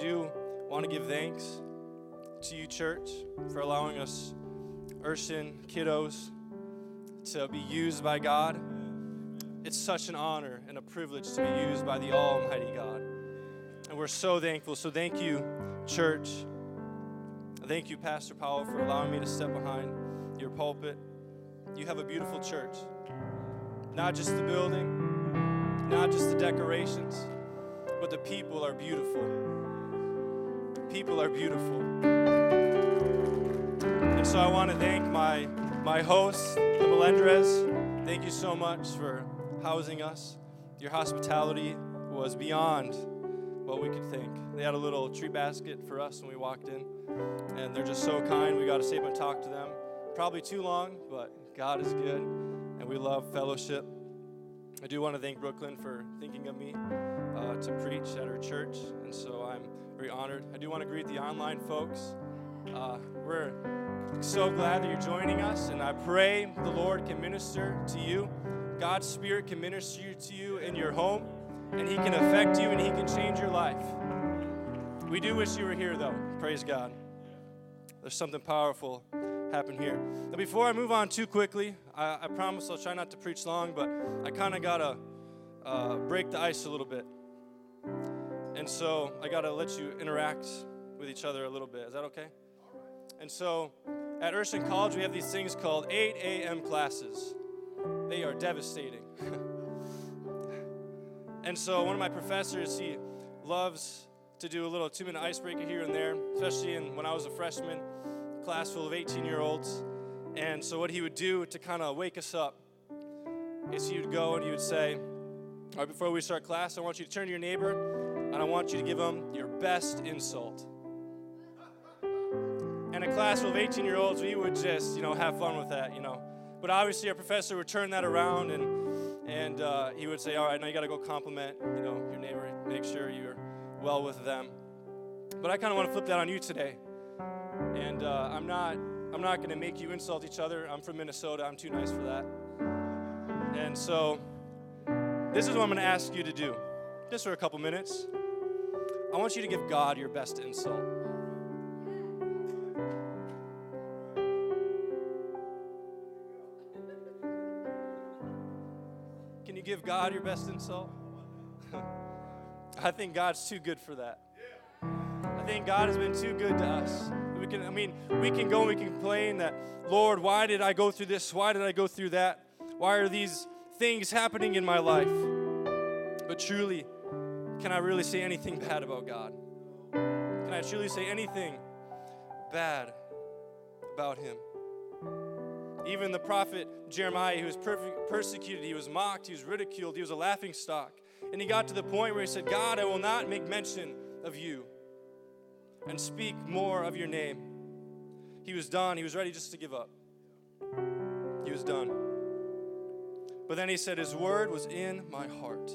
do want to give thanks to you, church, for allowing us, Urshan kiddos, to be used by God. It's such an honor and a privilege to be used by the Almighty God. And we're so thankful. So thank you, church. Thank you, Pastor Powell, for allowing me to step behind your pulpit. You have a beautiful church. Not just the building, not just the decorations, but the people are beautiful. People are beautiful. And so I want to thank my, my hosts, the Melendres. Thank you so much for housing us. Your hospitality was beyond what we could think. They had a little tree basket for us when we walked in, and they're just so kind. We got to stay up and talk to them. Probably too long, but God is good, and we love fellowship. I do want to thank Brooklyn for thinking of me uh, to preach at her church, and so I'm very honored. I do want to greet the online folks. Uh, we're so glad that you're joining us, and I pray the Lord can minister to you. God's Spirit can minister to you in your home and He can affect you and He can change your life. We do wish you were here, though. Praise God. There's something powerful happen here. Now, before I move on too quickly, I, I promise I'll try not to preach long, but I kind of got to uh, break the ice a little bit. And so I got to let you interact with each other a little bit. Is that okay? And so at Urshan College, we have these things called 8 a.m. classes. They are devastating. And so one of my professors, he loves to do a little two-minute icebreaker here and there, especially in, when I was a freshman, class full of 18-year-olds. And so what he would do to kind of wake us up is he would go and he would say, all right, before we start class, I want you to turn to your neighbor and I want you to give them your best insult. And a class full of 18 year olds, we would just, you know, have fun with that, you know. But obviously, our professor would turn that around and and uh, he would say, "All right, now you got to go compliment, you know, your neighbor, make sure you're well with them." But I kind of want to flip that on you today, and uh, I'm not, I'm not going to make you insult each other. I'm from Minnesota. I'm too nice for that. And so, this is what I'm going to ask you to do, just for a couple minutes. I want you to give God your best insult. Can you give God your best insult? I think God's too good for that. I think God has been too good to us. We can, I mean, we can go and we can complain that, Lord, why did I go through this? Why did I go through that? Why are these things happening in my life? But truly, can I really say anything bad about God? Can I truly say anything bad about Him? Even the prophet Jeremiah, he was persecuted, he was mocked, he was ridiculed, he was a laughing stock. And he got to the point where he said, God, I will not make mention of you and speak more of your name. He was done. He was ready just to give up. He was done. But then he said, His word was in my heart.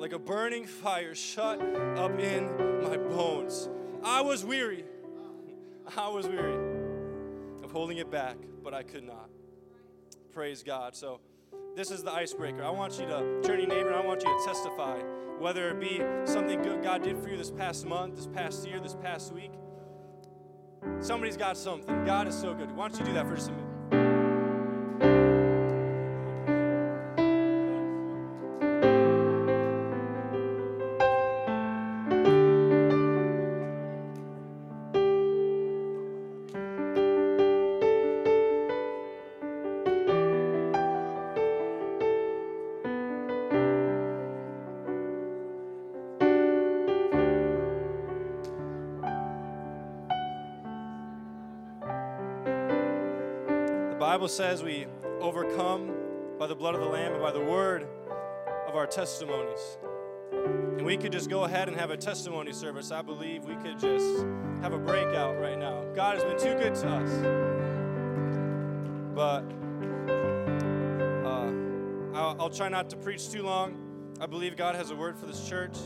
Like a burning fire shut up in my bones. I was weary. I was weary of holding it back, but I could not. Praise God. So, this is the icebreaker. I want you to turn your neighbor and I want you to testify, whether it be something good God did for you this past month, this past year, this past week. Somebody's got something. God is so good. Why don't you do that for just a minute? Bible says we overcome by the blood of the Lamb and by the word of our testimonies. And we could just go ahead and have a testimony service. I believe we could just have a breakout right now. God has been too good to us. But uh, I'll, I'll try not to preach too long. I believe God has a word for this church.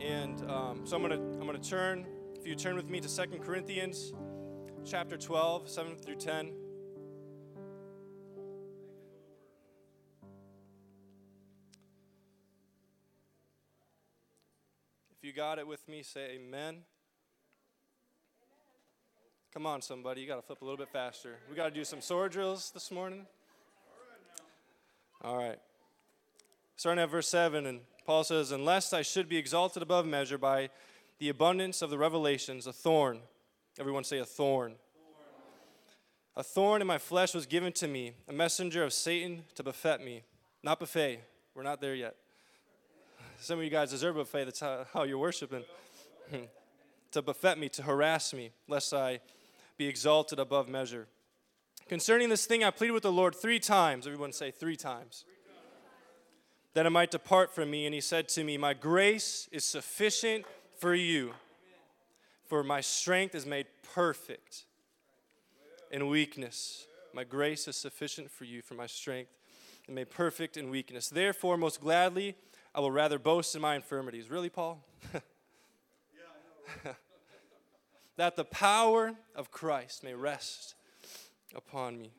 And um, so I'm going to I'm going to turn, if you turn with me to Second Corinthians chapter 12, 7 through 10. You got it with me, say amen. Come on, somebody. You got to flip a little bit faster. We got to do some sword drills this morning. All right. Starting at verse 7, and Paul says, Unless I should be exalted above measure by the abundance of the revelations, a thorn. Everyone say a thorn. A thorn in my flesh was given to me, a messenger of Satan to buffet me. Not buffet. We're not there yet. Some of you guys deserve a buffet. That's how, how you're worshiping. to buffet me, to harass me, lest I be exalted above measure. Concerning this thing, I pleaded with the Lord three times. Everyone say three times. That it might depart from me. And he said to me, My grace is sufficient for you, for my strength is made perfect in weakness. My grace is sufficient for you, for my strength is made perfect in weakness. Therefore, most gladly, I will rather boast in my infirmities. Really, Paul? that the power of Christ may rest upon me.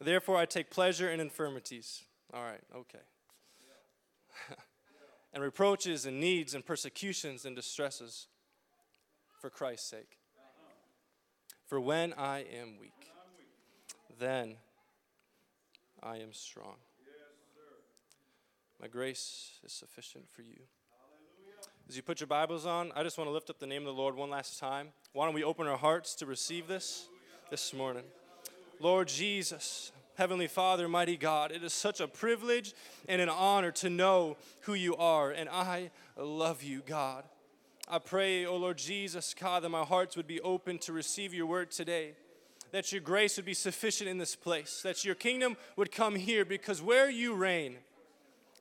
Therefore, I take pleasure in infirmities. All right, okay. and reproaches and needs and persecutions and distresses for Christ's sake. For when I am weak, then I am strong. My grace is sufficient for you. As you put your Bibles on, I just want to lift up the name of the Lord one last time. Why don't we open our hearts to receive this this morning? Lord Jesus, Heavenly Father, mighty God, it is such a privilege and an honor to know who you are, and I love you, God. I pray, O oh Lord Jesus, God, that my hearts would be open to receive your word today, that your grace would be sufficient in this place, that your kingdom would come here, because where you reign,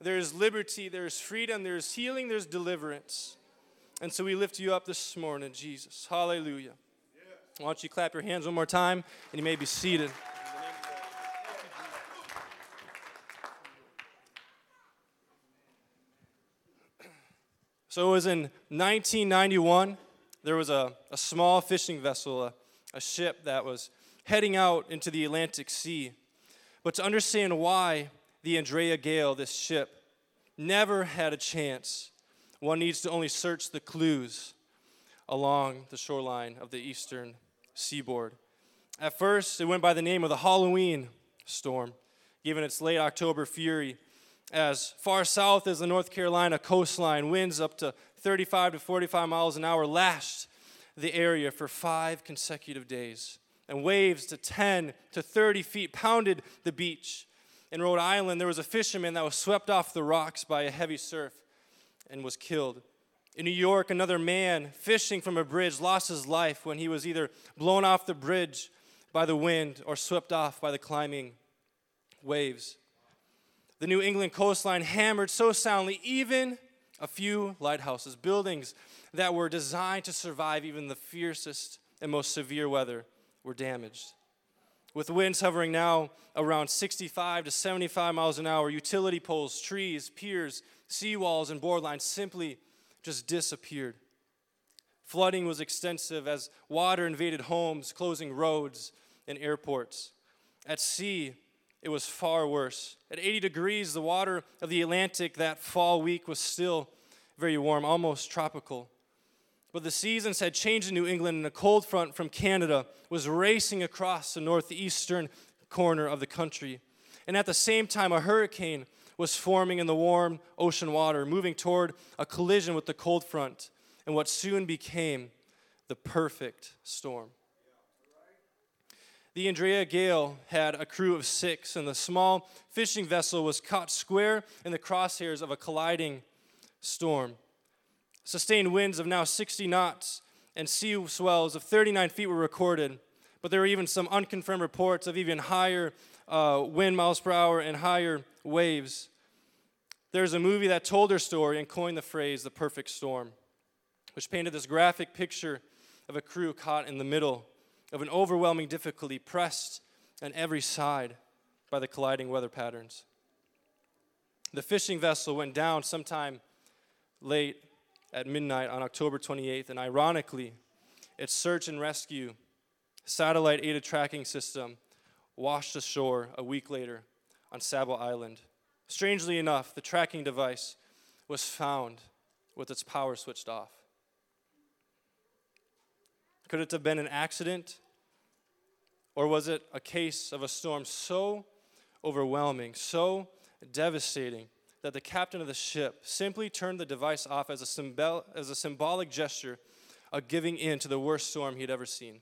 there is liberty, there is freedom, there is healing, there's deliverance. And so we lift you up this morning, Jesus. Hallelujah. Why don't you clap your hands one more time and you may be seated. So it was in 1991. There was a, a small fishing vessel, a, a ship that was heading out into the Atlantic Sea. But to understand why the Andrea Gail, this ship, never had a chance. One needs to only search the clues along the shoreline of the eastern seaboard. At first, it went by the name of the Halloween storm, given its late October fury. As far south as the North Carolina coastline, winds up to 35 to 45 miles an hour lashed the area for five consecutive days, and waves to 10 to 30 feet pounded the beach in Rhode Island, there was a fisherman that was swept off the rocks by a heavy surf and was killed. In New York, another man fishing from a bridge lost his life when he was either blown off the bridge by the wind or swept off by the climbing waves. The New England coastline hammered so soundly, even a few lighthouses, buildings that were designed to survive even the fiercest and most severe weather, were damaged with winds hovering now around 65 to 75 miles an hour, utility poles, trees, piers, seawalls, and boardlines simply just disappeared. Flooding was extensive as water invaded homes, closing roads and airports. At sea, it was far worse. At 80 degrees, the water of the Atlantic that fall week was still very warm, almost tropical. But the seasons had changed in New England, and a cold front from Canada was racing across the northeastern corner of the country. And at the same time, a hurricane was forming in the warm ocean water, moving toward a collision with the cold front and what soon became the perfect storm. The Andrea Gail had a crew of six, and the small fishing vessel was caught square in the crosshairs of a colliding storm. Sustained winds of now 60 knots and sea swells of 39 feet were recorded, but there were even some unconfirmed reports of even higher uh, wind miles per hour and higher waves. There's a movie that told her story and coined the phrase the perfect storm, which painted this graphic picture of a crew caught in the middle of an overwhelming difficulty, pressed on every side by the colliding weather patterns. The fishing vessel went down sometime late at midnight on October 28th, and ironically, its search and rescue satellite aided tracking system washed ashore a week later on Sable Island. Strangely enough, the tracking device was found with its power switched off? Could it have been an accident? Or was it a case of a storm so overwhelming, so devastating, that the captain of the ship simply turned the device off as a, symbol, as a symbolic gesture of giving in to the worst storm he'd ever seen?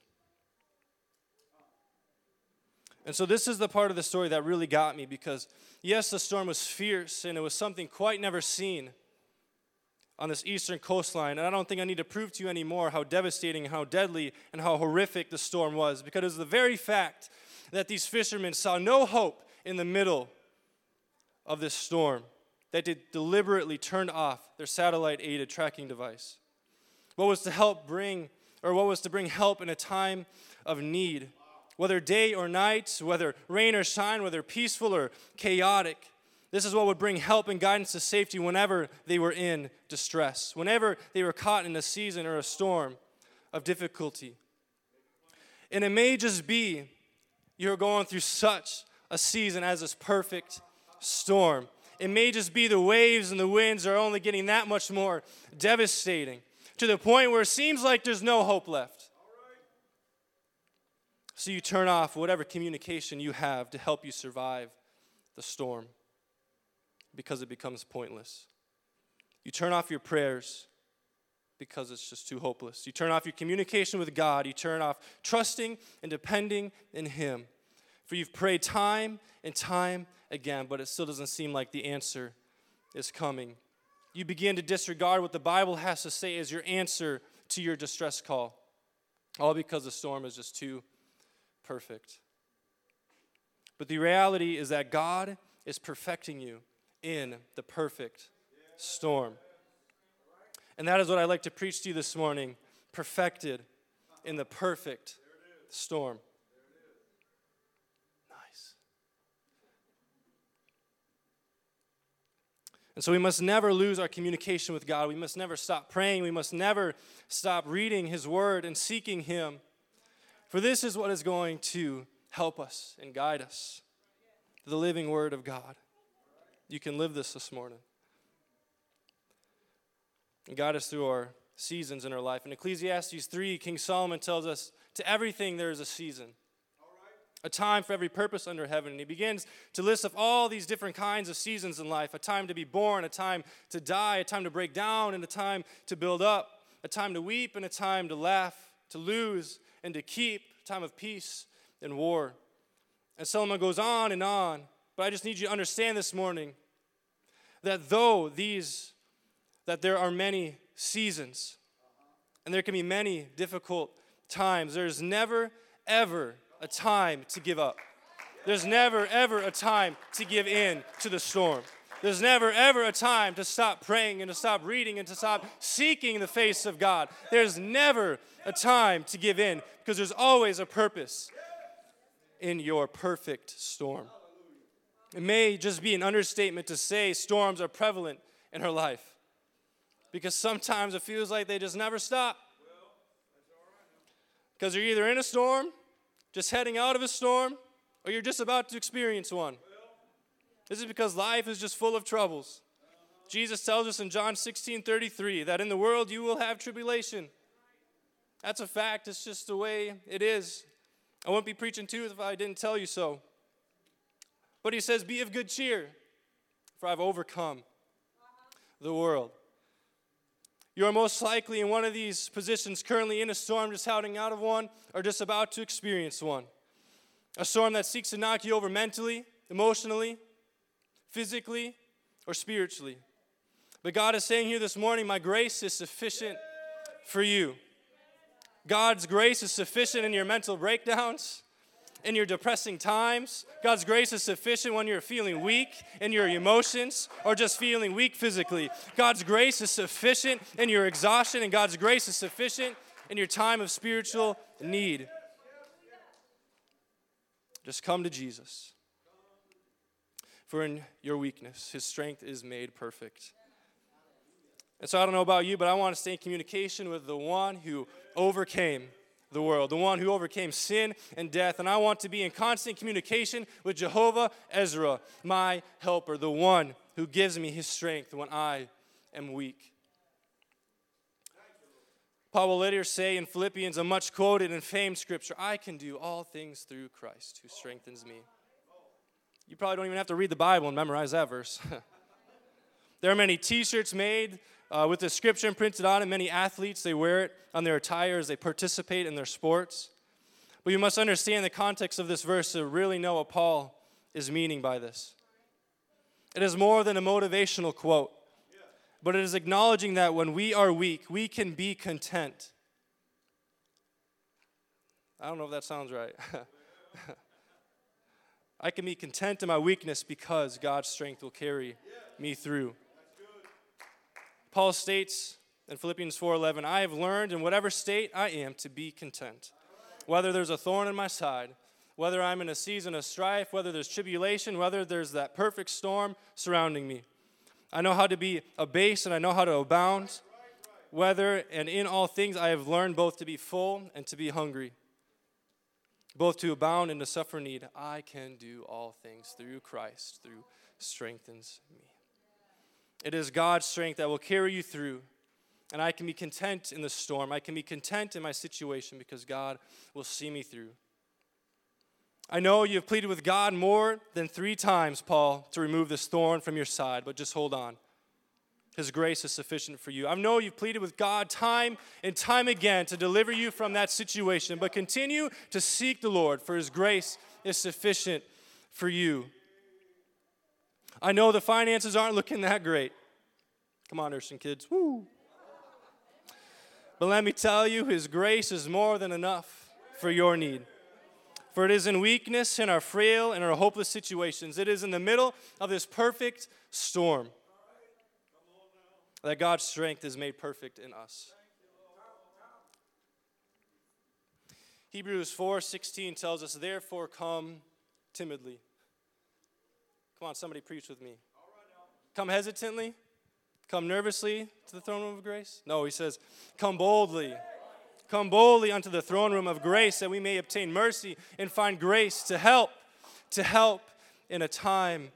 And so, this is the part of the story that really got me because, yes, the storm was fierce and it was something quite never seen on this eastern coastline. And I don't think I need to prove to you anymore how devastating, how deadly, and how horrific the storm was because it was the very fact that these fishermen saw no hope in the middle of this storm that they deliberately turned off their satellite aided tracking device. What was to help bring, or what was to bring help in a time of need? whether day or night, whether rain or shine, whether peaceful or chaotic. This is what would bring help and guidance to safety whenever they were in distress, whenever they were caught in a season or a storm of difficulty. And it may just be you're going through such a season as this perfect storm. It may just be the waves and the winds are only getting that much more devastating to the point where it seems like there's no hope left. So you turn off whatever communication you have to help you survive the storm because it becomes pointless. You turn off your prayers because it's just too hopeless. You turn off your communication with God. You turn off trusting and depending in Him. For you've prayed time and time again, but it still doesn't seem like the answer is coming. You begin to disregard what the Bible has to say as your answer to your distress call, all because the storm is just too perfect. But the reality is that God is perfecting you in the perfect storm. And that is what I'd like to preach to you this morning perfected in the perfect storm. Nice. And so we must never lose our communication with God. We must never stop praying. We must never stop reading His Word and seeking Him. For this is what is going to help us and guide us the living Word of God. You can live this this morning. And guide us through our seasons in our life. In Ecclesiastes 3, King Solomon tells us to everything there is a season, a time for every purpose under heaven. And he begins to list off all these different kinds of seasons in life a time to be born, a time to die, a time to break down, and a time to build up, a time to weep, and a time to laugh, to lose, and to keep a time of peace and war. And Solomon goes on and on, but I just need you to understand this morning that though these, that there are many seasons and there can be many difficult times, there's never, ever a time to give up. There's never, ever a time to give in to the storm. There's never, ever a time to stop praying and to stop reading and to stop seeking the face of God. There's never a time to give in because there's always a purpose in your perfect storm. It may just be an understatement to say storms are prevalent in her life because sometimes it feels like they just never stop. Because you're either in a storm, just heading out of a storm, or you're just about to experience one. This is because life is just full of troubles. Jesus tells us in John 16 33 that in the world you will have tribulation. That's a fact. It's just the way it is. I wouldn't be preaching to you if I didn't tell you so. But he says, Be of good cheer, for I've overcome the world. You are most likely in one of these positions, currently in a storm, just heading out of one, or just about to experience one. A storm that seeks to knock you over mentally, emotionally, physically, or spiritually. But God is saying here this morning, My grace is sufficient for you. God's grace is sufficient in your mental breakdowns, in your depressing times. God's grace is sufficient when you're feeling weak in your emotions or just feeling weak physically. God's grace is sufficient in your exhaustion, and God's grace is sufficient in your time of spiritual need. Just come to Jesus. For in your weakness, his strength is made perfect. And so I don't know about you, but I want to stay in communication with the one who overcame the world, the one who overcame sin and death. And I want to be in constant communication with Jehovah Ezra, my helper, the one who gives me his strength when I am weak. Paul will later say in Philippians, a much quoted and famed scripture I can do all things through Christ who strengthens me. You probably don't even have to read the Bible and memorize that verse. there are many t shirts made uh, with the scripture imprinted on it. Many athletes, they wear it on their attire as they participate in their sports. But you must understand the context of this verse to really know what Paul is meaning by this. It is more than a motivational quote, but it is acknowledging that when we are weak, we can be content. I don't know if that sounds right. I can be content in my weakness because God's strength will carry me through. Paul states in Philippians 4:11, "I have learned in whatever state I am to be content. Whether there's a thorn in my side, whether I'm in a season of strife, whether there's tribulation, whether there's that perfect storm surrounding me. I know how to be abased and I know how to abound. Whether and in all things I have learned both to be full and to be hungry, both to abound and to suffer need. I can do all things through Christ, through strengthens me. It is God's strength that will carry you through. And I can be content in the storm. I can be content in my situation because God will see me through. I know you have pleaded with God more than three times, Paul, to remove this thorn from your side, but just hold on. His grace is sufficient for you. I know you've pleaded with God time and time again to deliver you from that situation, but continue to seek the Lord, for His grace is sufficient for you. I know the finances aren't looking that great. Come on, Urshan kids. Woo. But let me tell you, His grace is more than enough for your need. For it is in weakness, in our frail, and our hopeless situations, it is in the middle of this perfect storm that God's strength is made perfect in us. Hebrews 4:16 tells us, "Therefore come timidly." Come on, somebody preach with me. Come hesitantly, come nervously to the throne room of grace. No, he says, "Come boldly." Come boldly unto the throne room of grace that we may obtain mercy and find grace to help, to help in a time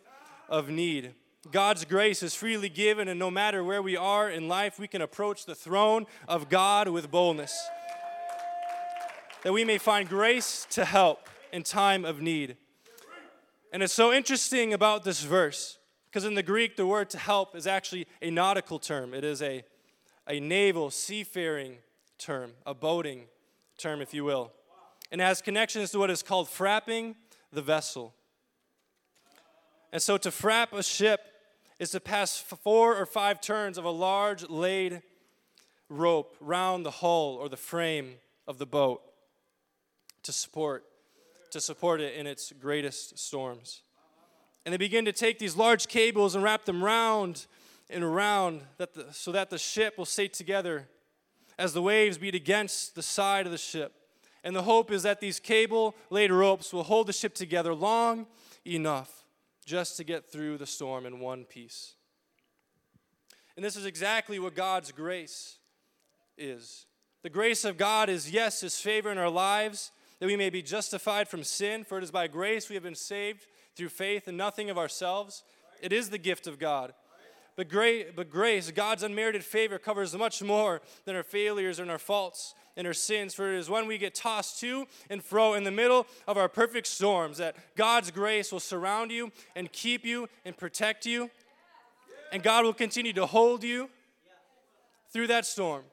of need. God's grace is freely given, and no matter where we are in life, we can approach the throne of God with boldness. That we may find grace to help in time of need. And it's so interesting about this verse, because in the Greek, the word to help is actually a nautical term. It is a, a naval, seafaring term, a boating term, if you will. And has connections to what is called frapping the vessel. And so to frap a ship is to pass four or five turns of a large laid rope round the hull or the frame of the boat to support to support it in its greatest storms. And they begin to take these large cables and wrap them round and around that the, so that the ship will stay together as the waves beat against the side of the ship. And the hope is that these cable laid ropes will hold the ship together long enough just to get through the storm in one piece. And this is exactly what God's grace is. The grace of God is, yes, His favor in our lives, that we may be justified from sin, for it is by grace we have been saved through faith and nothing of ourselves. It is the gift of God. But, great, but grace, God's unmerited favor, covers much more than our failures and our faults and our sins. For it is when we get tossed to and fro in the middle of our perfect storms that God's grace will surround you and keep you and protect you. And God will continue to hold you through that storm.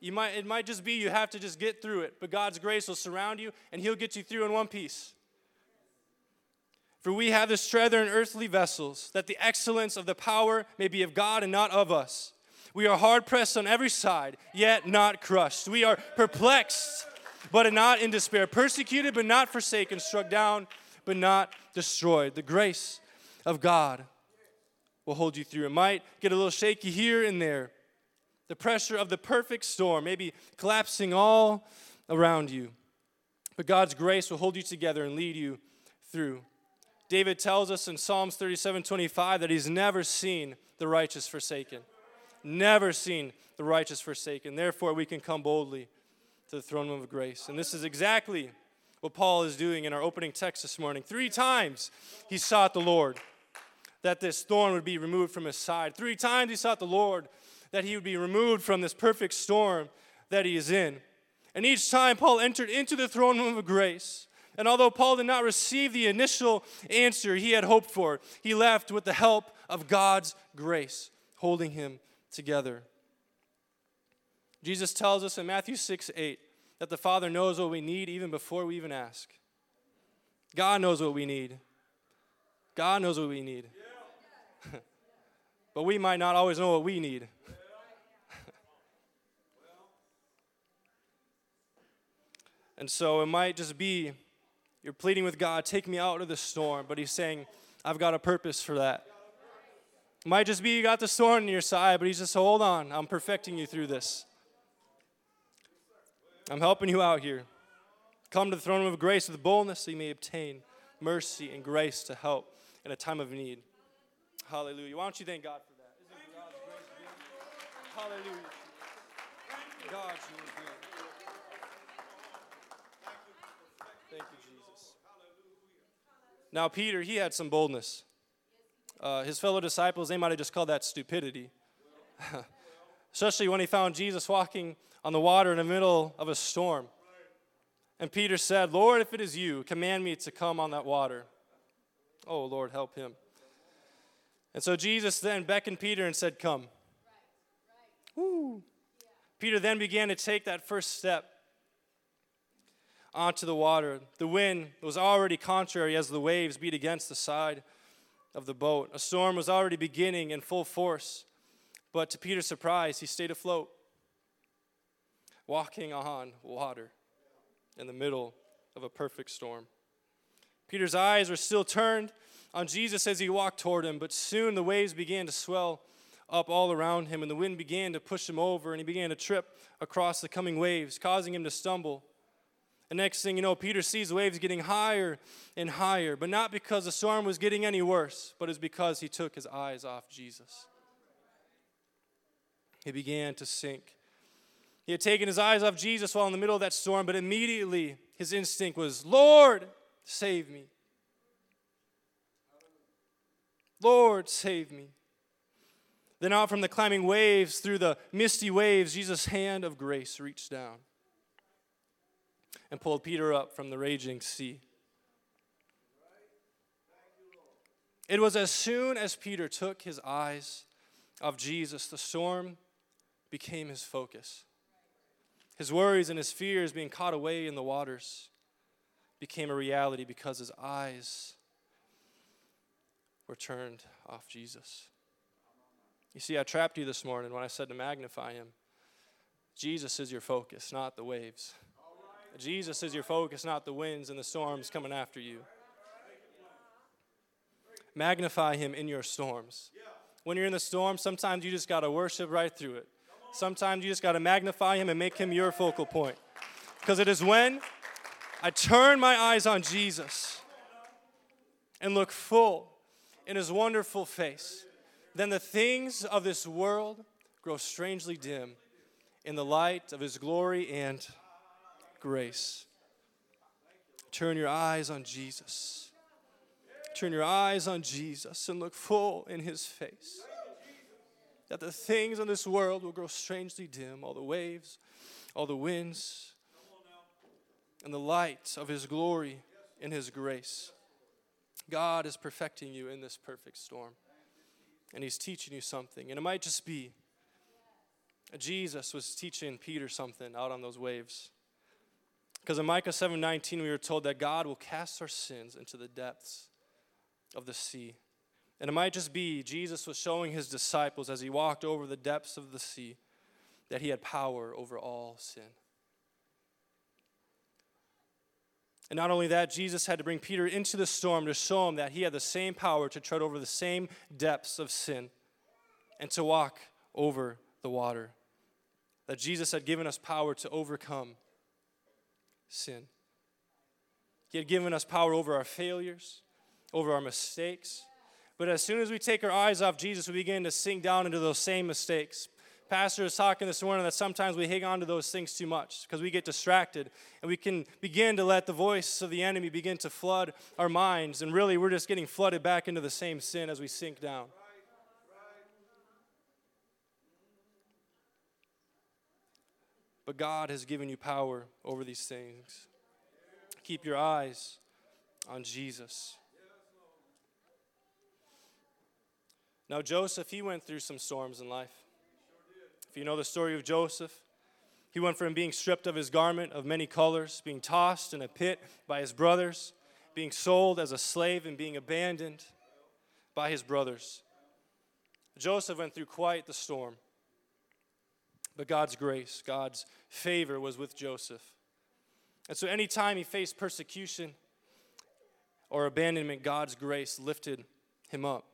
You might, it might just be you have to just get through it, but God's grace will surround you and He'll get you through in one piece. For we have this treasure in earthly vessels, that the excellence of the power may be of God and not of us. We are hard pressed on every side, yet not crushed. We are perplexed, but not in despair, persecuted, but not forsaken, struck down, but not destroyed. The grace of God will hold you through. It might get a little shaky here and there. The pressure of the perfect storm, maybe collapsing all around you. But God's grace will hold you together and lead you through. David tells us in Psalms 37 25 that he's never seen the righteous forsaken. Never seen the righteous forsaken. Therefore, we can come boldly to the throne of grace. And this is exactly what Paul is doing in our opening text this morning. Three times he sought the Lord that this thorn would be removed from his side. Three times he sought the Lord that he would be removed from this perfect storm that he is in. And each time Paul entered into the throne room of grace, and although Paul did not receive the initial answer he had hoped for, he left with the help of God's grace holding him together. Jesus tells us in Matthew 6 8 that the Father knows what we need even before we even ask. God knows what we need. God knows what we need. but we might not always know what we need. And so it might just be you're pleading with God, take me out of the storm, but He's saying, I've got a purpose for that. It might just be you got the storm on your side, but He's just, hold on, I'm perfecting you through this. I'm helping you out here. Come to the throne of grace with boldness so you may obtain mercy and grace to help in a time of need. Hallelujah. Why don't you thank God for that? Hallelujah. God, you good. Thank you, Jesus. Now, Peter, he had some boldness. Uh, his fellow disciples, they might have just called that stupidity. Especially when he found Jesus walking on the water in the middle of a storm. And Peter said, Lord, if it is you, command me to come on that water. Oh, Lord, help him. And so Jesus then beckoned Peter and said, Come. Woo. Peter then began to take that first step onto the water. The wind was already contrary as the waves beat against the side of the boat. A storm was already beginning in full force, but to Peter's surprise, he stayed afloat, walking on water in the middle of a perfect storm. Peter's eyes were still turned on Jesus as he walked toward him, but soon the waves began to swell up all around him, and the wind began to push him over, and he began to trip across the coming waves, causing him to stumble. The next thing you know, Peter sees the waves getting higher and higher, but not because the storm was getting any worse, but it's because he took his eyes off Jesus. He began to sink. He had taken his eyes off Jesus while in the middle of that storm, but immediately his instinct was, Lord, save me. Lord, save me. Then out from the climbing waves, through the misty waves, Jesus' hand of grace reached down and pulled Peter up from the raging sea. It was as soon as Peter took his eyes of Jesus, the storm became his focus. His worries and his fears being caught away in the waters became a reality because his eyes were turned off Jesus. You see, I trapped you this morning when I said to magnify him. Jesus is your focus, not the waves. Jesus is your focus, not the winds and the storms coming after you. Magnify him in your storms. When you're in the storm, sometimes you just got to worship right through it. Sometimes you just got to magnify him and make him your focal point. Because it is when I turn my eyes on Jesus and look full in his wonderful face, then the things of this world grow strangely dim in the light of his glory and grace. Turn your eyes on Jesus. Turn your eyes on Jesus and look full in his face. That the things in this world will grow strangely dim, all the waves, all the winds, and the light of his glory in his grace. God is perfecting you in this perfect storm. And he's teaching you something. And it might just be Jesus was teaching Peter something out on those waves. Because in Micah 7:19 we were told that God will cast our sins into the depths of the sea. And it might just be Jesus was showing his disciples as he walked over the depths of the sea that he had power over all sin. And not only that, Jesus had to bring Peter into the storm to show him that he had the same power to tread over the same depths of sin and to walk over the water. That Jesus had given us power to overcome sin. He had given us power over our failures, over our mistakes. But as soon as we take our eyes off Jesus, we begin to sink down into those same mistakes. Pastor was talking this morning that sometimes we hang on to those things too much because we get distracted and we can begin to let the voice of the enemy begin to flood our minds. And really, we're just getting flooded back into the same sin as we sink down. But God has given you power over these things. Keep your eyes on Jesus. Now, Joseph, he went through some storms in life. If you know the story of Joseph, he went from being stripped of his garment of many colors, being tossed in a pit by his brothers, being sold as a slave, and being abandoned by his brothers. Joseph went through quite the storm. But God's grace, God's favor was with Joseph. And so, anytime he faced persecution or abandonment, God's grace lifted him up.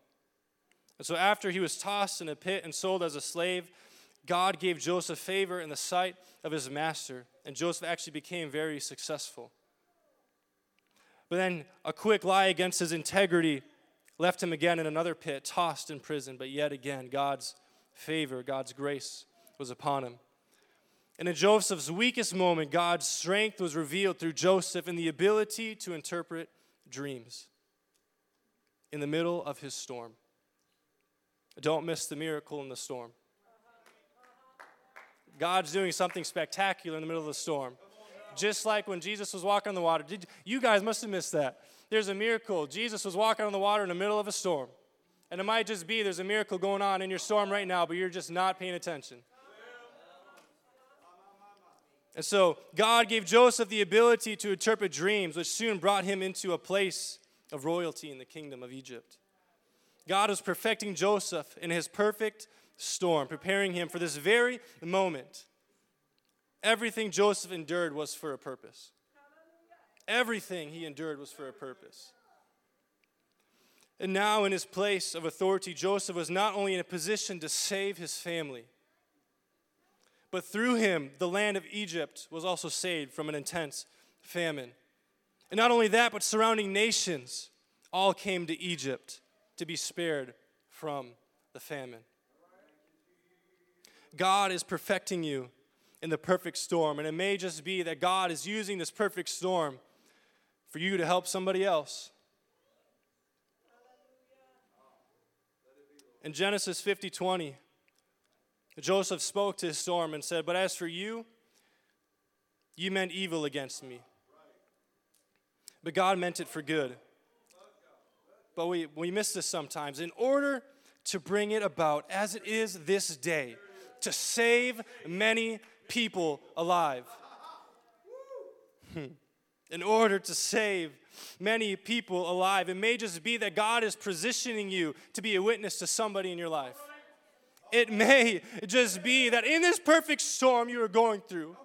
And so, after he was tossed in a pit and sold as a slave, God gave Joseph favor in the sight of his master, and Joseph actually became very successful. But then a quick lie against his integrity left him again in another pit, tossed in prison. But yet again, God's favor, God's grace was upon him. And in Joseph's weakest moment, God's strength was revealed through Joseph in the ability to interpret dreams in the middle of his storm. Don't miss the miracle in the storm. God's doing something spectacular in the middle of the storm. Just like when Jesus was walking on the water. Did, you guys must have missed that. There's a miracle. Jesus was walking on the water in the middle of a storm. And it might just be there's a miracle going on in your storm right now, but you're just not paying attention. And so God gave Joseph the ability to interpret dreams, which soon brought him into a place of royalty in the kingdom of Egypt. God was perfecting Joseph in his perfect storm, preparing him for this very moment. Everything Joseph endured was for a purpose. Everything he endured was for a purpose. And now, in his place of authority, Joseph was not only in a position to save his family, but through him, the land of Egypt was also saved from an intense famine. And not only that, but surrounding nations all came to Egypt to be spared from the famine. God is perfecting you in the perfect storm. And it may just be that God is using this perfect storm for you to help somebody else. In Genesis 50 20, Joseph spoke to his storm and said, But as for you, you meant evil against me. But God meant it for good. But we, we miss this sometimes. In order to bring it about as it is this day, to save many people alive. Hmm. In order to save many people alive, it may just be that God is positioning you to be a witness to somebody in your life. It may just be that in this perfect storm you are going through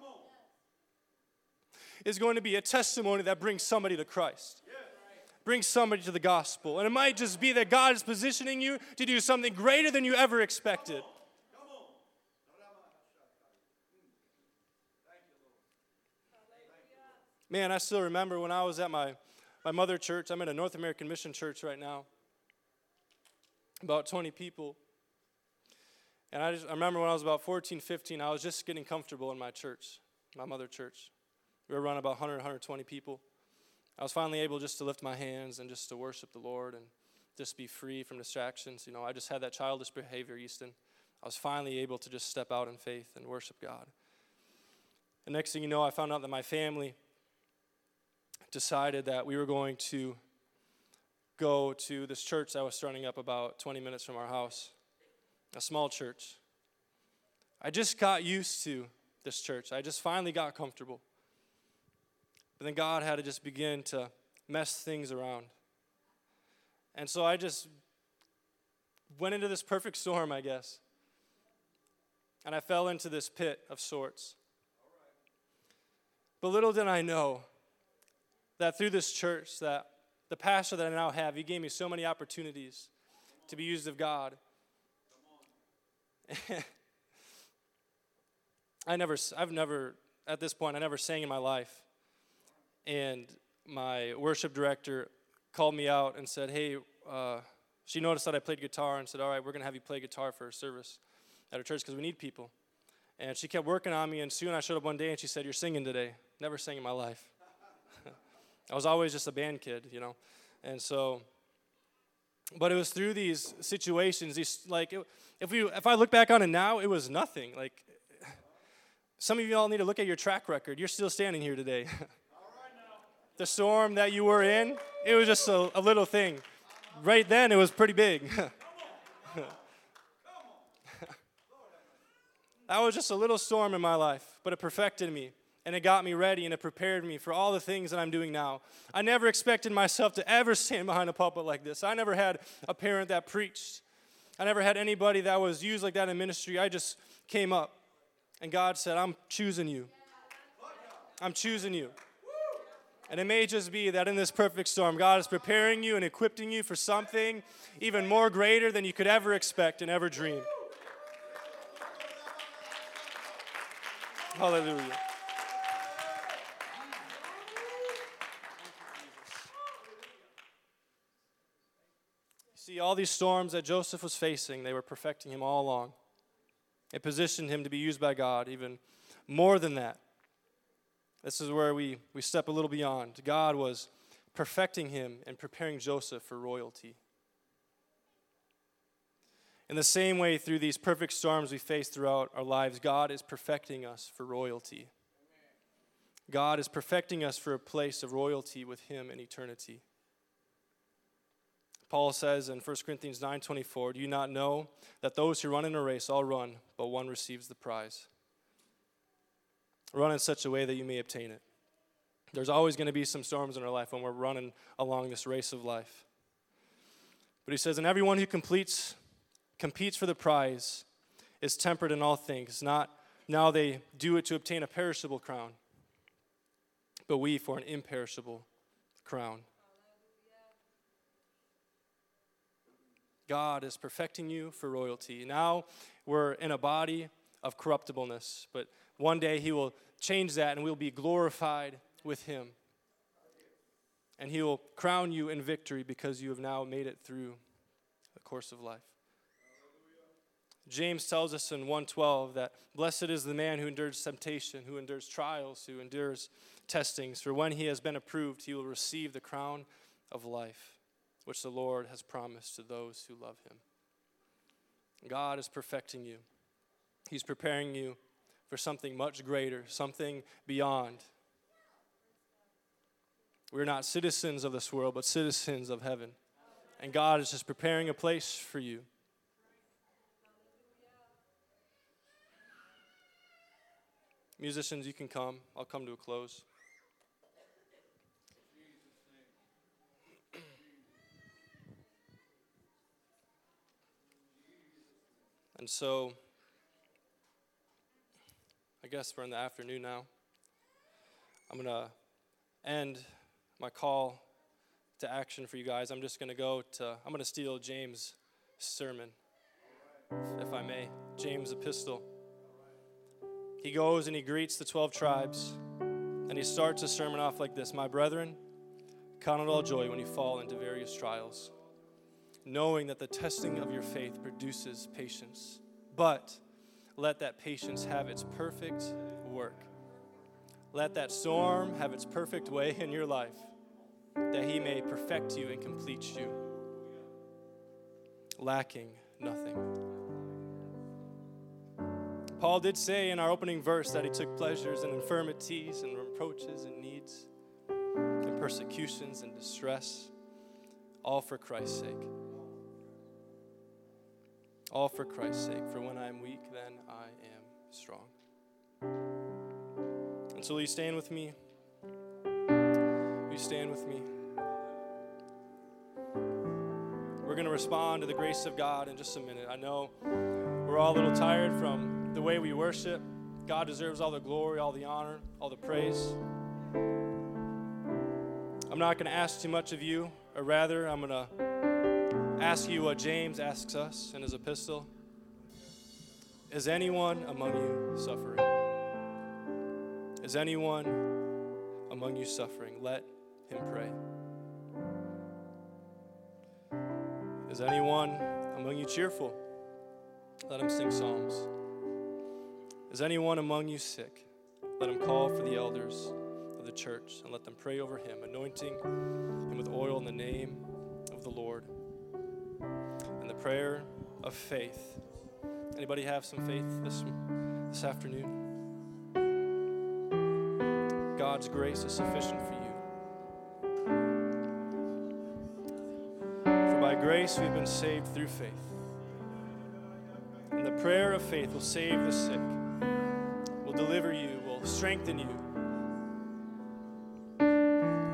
is going to be a testimony that brings somebody to Christ. Brings somebody to the gospel. And it might just be that God is positioning you to do something greater than you ever expected. Man, I still remember when I was at my, my mother church. I'm in a North American Mission Church right now, about 20 people. And I, just, I remember when I was about 14, 15, I was just getting comfortable in my church, my mother church. We were around about 100, 120 people. I was finally able just to lift my hands and just to worship the Lord and just be free from distractions. You know, I just had that childish behavior, Easton. I was finally able to just step out in faith and worship God. The next thing you know, I found out that my family decided that we were going to go to this church that was starting up about 20 minutes from our house, a small church. I just got used to this church. I just finally got comfortable. But then God had to just begin to mess things around. And so I just went into this perfect storm, I guess. And I fell into this pit of sorts. But little did I know that through this church, that the pastor that I now have, he gave me so many opportunities to be used of God. I never, I've never, at this point, I never sang in my life. And my worship director called me out and said, Hey, uh, she noticed that I played guitar and said, All right, we're going to have you play guitar for a service at our church because we need people. And she kept working on me, and soon I showed up one day and she said, You're singing today. Never sang in my life. I was always just a band kid, you know. And so, but it was through these situations, these like, if we, if I look back on it now, it was nothing. Like, Some of you all need to look at your track record. You're still standing here today. the storm that you were in, it was just a, a little thing. Right then, it was pretty big. that was just a little storm in my life, but it perfected me and it got me ready and it prepared me for all the things that I'm doing now. I never expected myself to ever stand behind a pulpit like this. I never had a parent that preached. I never had anybody that was used like that in ministry. I just came up and God said, I'm choosing you. I'm choosing you. And it may just be that in this perfect storm, God is preparing you and equipping you for something even more greater than you could ever expect and ever dream. Hallelujah. See, all these storms that Joseph was facing, they were perfecting him all along. It positioned him to be used by God even more than that. This is where we, we step a little beyond. God was perfecting him and preparing Joseph for royalty. In the same way, through these perfect storms we face throughout our lives, God is perfecting us for royalty. God is perfecting us for a place of royalty with Him in eternity. Paul says in 1 Corinthians 9:24, "Do you not know that those who run in a race all run, but one receives the prize?" Run in such a way that you may obtain it. There's always going to be some storms in our life when we're running along this race of life. But he says, and everyone who completes, competes for the prize is tempered in all things. Not now they do it to obtain a perishable crown, but we for an imperishable crown. God is perfecting you for royalty. Now we're in a body of corruptibleness, but one day He will change that and we'll be glorified with Him. And He will crown you in victory because you have now made it through the course of life. James tells us in 112 that blessed is the man who endures temptation, who endures trials, who endures testings, for when he has been approved, he will receive the crown of life, which the Lord has promised to those who love him. God is perfecting you, He's preparing you for something much greater, something beyond. We're not citizens of this world, but citizens of heaven. And God is just preparing a place for you. Musicians, you can come. I'll come to a close. And so, I guess we're in the afternoon now. I'm going to end my call to action for you guys. I'm just going to go to, I'm going to steal James' sermon, if I may. James' epistle. He goes and he greets the 12 tribes, and he starts a sermon off like this My brethren, count it all joy when you fall into various trials, knowing that the testing of your faith produces patience. But let that patience have its perfect work. Let that storm have its perfect way in your life, that he may perfect you and complete you, lacking nothing. Paul did say in our opening verse that he took pleasures in infirmities and reproaches and needs and persecutions and distress, all for Christ's sake. All for Christ's sake. For when I am weak, then I am strong. And so will you stand with me? Will you stand with me? We're going to respond to the grace of God in just a minute. I know we're all a little tired from the way we worship. God deserves all the glory, all the honor, all the praise. I'm not going to ask too much of you, or rather, I'm going to ask you what James asks us in his epistle Is anyone among you suffering? Is anyone among you suffering? Let him pray. Is anyone among you cheerful? Let him sing psalms. Is anyone among you sick? Let him call for the elders of the church and let them pray over him, anointing him with oil in the name of the Lord prayer of faith. Anybody have some faith this, this afternoon? God's grace is sufficient for you. For by grace we've been saved through faith. And the prayer of faith will save the sick, will deliver you, will strengthen you.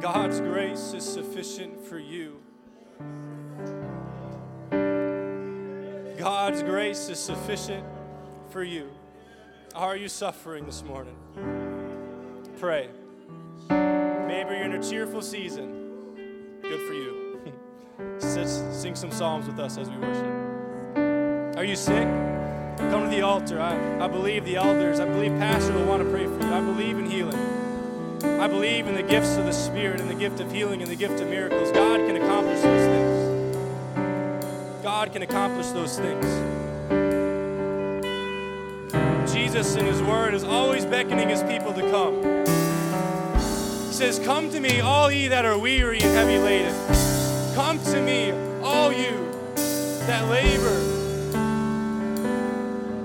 God's grace is sufficient for you. God's grace is sufficient for you. Are you suffering this morning? Pray. Maybe you're in a cheerful season. Good for you. Sing some psalms with us as we worship. Are you sick? Come to the altar. I, I believe the elders, I believe Pastor will want to pray for you. I believe in healing. I believe in the gifts of the Spirit and the gift of healing and the gift of miracles. God can accomplish those things. God can accomplish those things. Jesus in His Word is always beckoning His people to come. He says, Come to me, all ye that are weary and heavy laden. Come to me, all you that labor.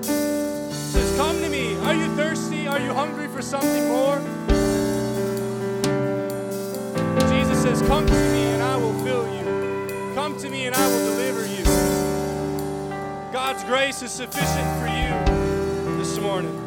He says, Come to me. Are you thirsty? Are you hungry for something more? Jesus says, Come to me and I will fill you. God's grace is sufficient for you this morning.